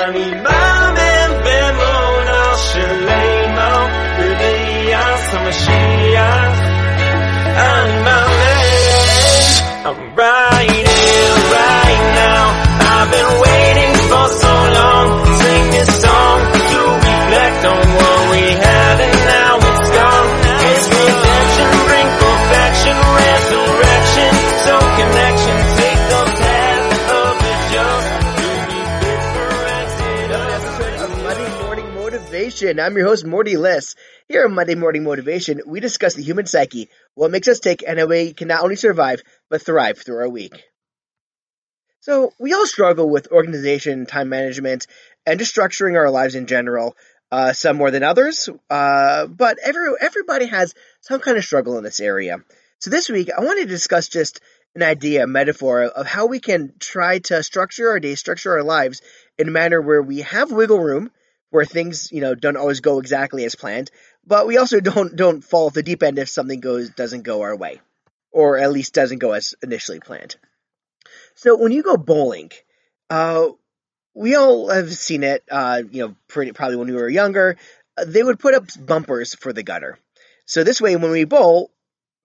אני מאמין באמונה שלנו בביאת המשיח. אני מאמין, I'm right Motivation. I'm your host, Mordy Loiss. Here on Monday Morning Motivation, we discuss the human psyche, what makes us tick, and how we can not only survive, but thrive through our week. So, we all struggle with organization, time management, and just structuring our lives in general. Uh, some more than others, uh, but every, everybody has some kind of struggle in this area. So this week, I wanted to discuss just an idea, a metaphor of how we can try to structure our day, structure our lives in a manner where we have wiggle room, where things, you know, don't always go exactly as planned, but we also don't don't fall off the deep end if something goes doesn't go our way, or at least doesn't go as initially planned. So when you go bowling, uh, we all have seen it. Uh, you know, pretty probably when we were younger, uh, they would put up bumpers for the gutter. So this way, when we bowl,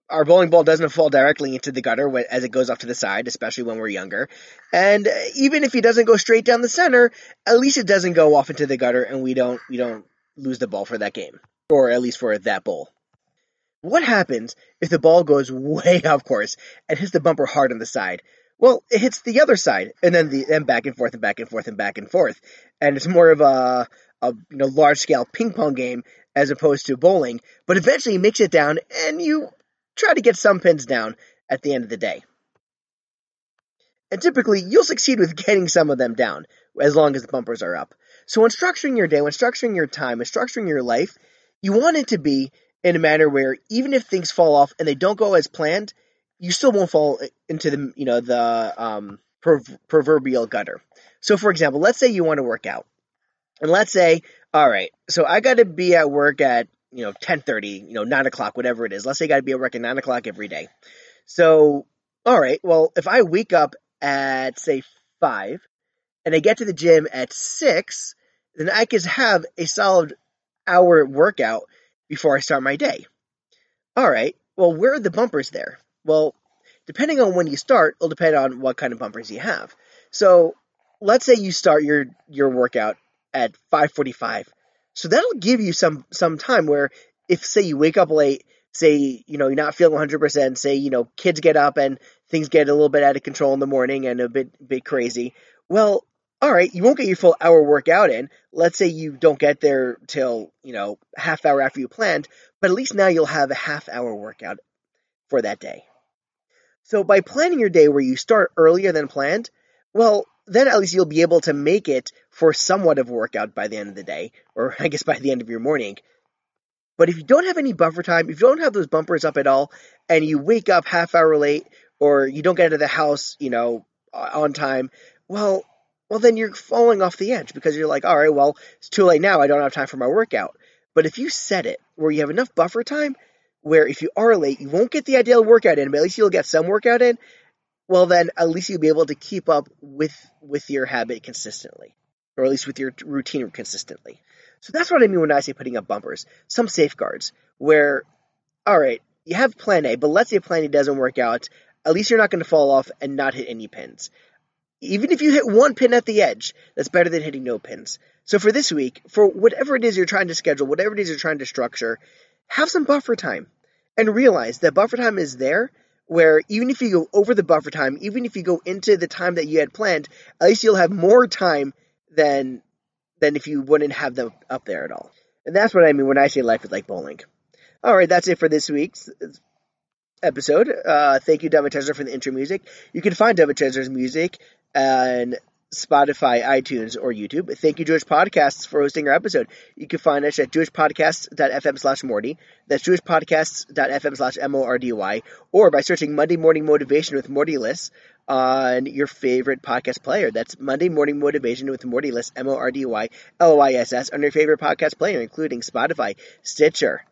our bowling ball doesn't fall directly into the gutter as it goes off to the side, especially when we're younger. And uh, even if it doesn't go straight down the center, at least it doesn't go off into the gutter, and we don't we don't lose the ball for that game, or at least for that bowl. What happens if the ball goes way off course and hits the bumper hard on the side? Well, it hits the other side, and then the and back and forth and back and forth and back and forth, and it's more of a a you know large scale ping pong game as opposed to bowling. But eventually, it makes it down, and you try to get some pins down at the end of the day. And typically, you'll succeed with getting some of them down as long as the bumpers are up. So, when structuring your day, when structuring your time, when structuring your life, you want it to be in a manner where even if things fall off and they don't go as planned, you still won't fall into the you know the um, prov- proverbial gutter. So, for example, let's say you want to work out, and let's say, all right, so I got to be at work at you know ten thirty, you know nine o'clock, whatever it is. Let's say I got to be at work at nine o'clock every day. So, all right, well, if I wake up at say five and I get to the gym at six, then I can have a solid hour workout before I start my day. All right, well, where are the bumpers there? Well, depending on when you start, it'll depend on what kind of bumpers you have. So, let's say you start your your workout at 5:45. So that'll give you some some time where if say you wake up late, say you know you're not feeling 100%, say you know kids get up and things get a little bit out of control in the morning and a bit bit crazy. Well, all right, you won't get your full hour workout in. Let's say you don't get there till, you know, half hour after you planned, but at least now you'll have a half hour workout for that day. So by planning your day where you start earlier than planned, well, then at least you'll be able to make it for somewhat of a workout by the end of the day, or I guess by the end of your morning. But if you don't have any buffer time, if you don't have those bumpers up at all, and you wake up half hour late, or you don't get to the house, you know, on time, well, well then you're falling off the edge because you're like, all right, well, it's too late now. I don't have time for my workout. But if you set it where you have enough buffer time, where if you are late, you won't get the ideal workout in, but at least you'll get some workout in. Well, then at least you'll be able to keep up with with your habit consistently, or at least with your routine consistently. So that's what I mean when I say putting up bumpers. Some safeguards where, all right, you have plan A, but let's say plan A doesn't work out. At least you're not going to fall off and not hit any pins. Even if you hit one pin at the edge, that's better than hitting no pins. So for this week, for whatever it is you're trying to schedule, whatever it is you're trying to structure, have some buffer time and realize that buffer time is there where even if you go over the buffer time, even if you go into the time that you had planned, at least you'll have more time than than if you wouldn't have them up there at all. And that's what I mean when I say life is like bowling. All right, that's it for this week's episode. Uh, thank you, David Chesler, for the intro music. You can find David Chesler's music on Spotify, iTunes, or YouTube. Thank you, Jewish Podcasts, for hosting our episode. You can find us at jewishpodcasts.fm slash Mordy. That's jewishpodcasts.fm slash M-O-R-D-Y. Or by searching Monday Morning Motivation with Mordy Loiss on your favorite podcast player. That's Monday Morning Motivation with Mordy Loiss, M-O-R-D-Y, L-O-I-S-S, on your favorite podcast player, including Spotify, Stitcher,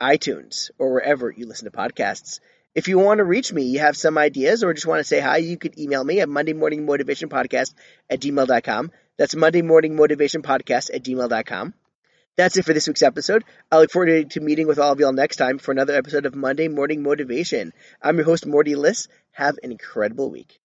iTunes, or wherever you listen to podcasts. If you want to reach me, you have some ideas, or just want to say hi, you could email me at Monday Morning Motivation Podcast at gmail.com. That's Monday Morning Motivation Podcast at gmail.com. That's it for this week's episode. I look forward to meeting with all of y'all next time for another episode of Monday Morning Motivation. I'm your host, Mordy Loiss. Have an incredible week.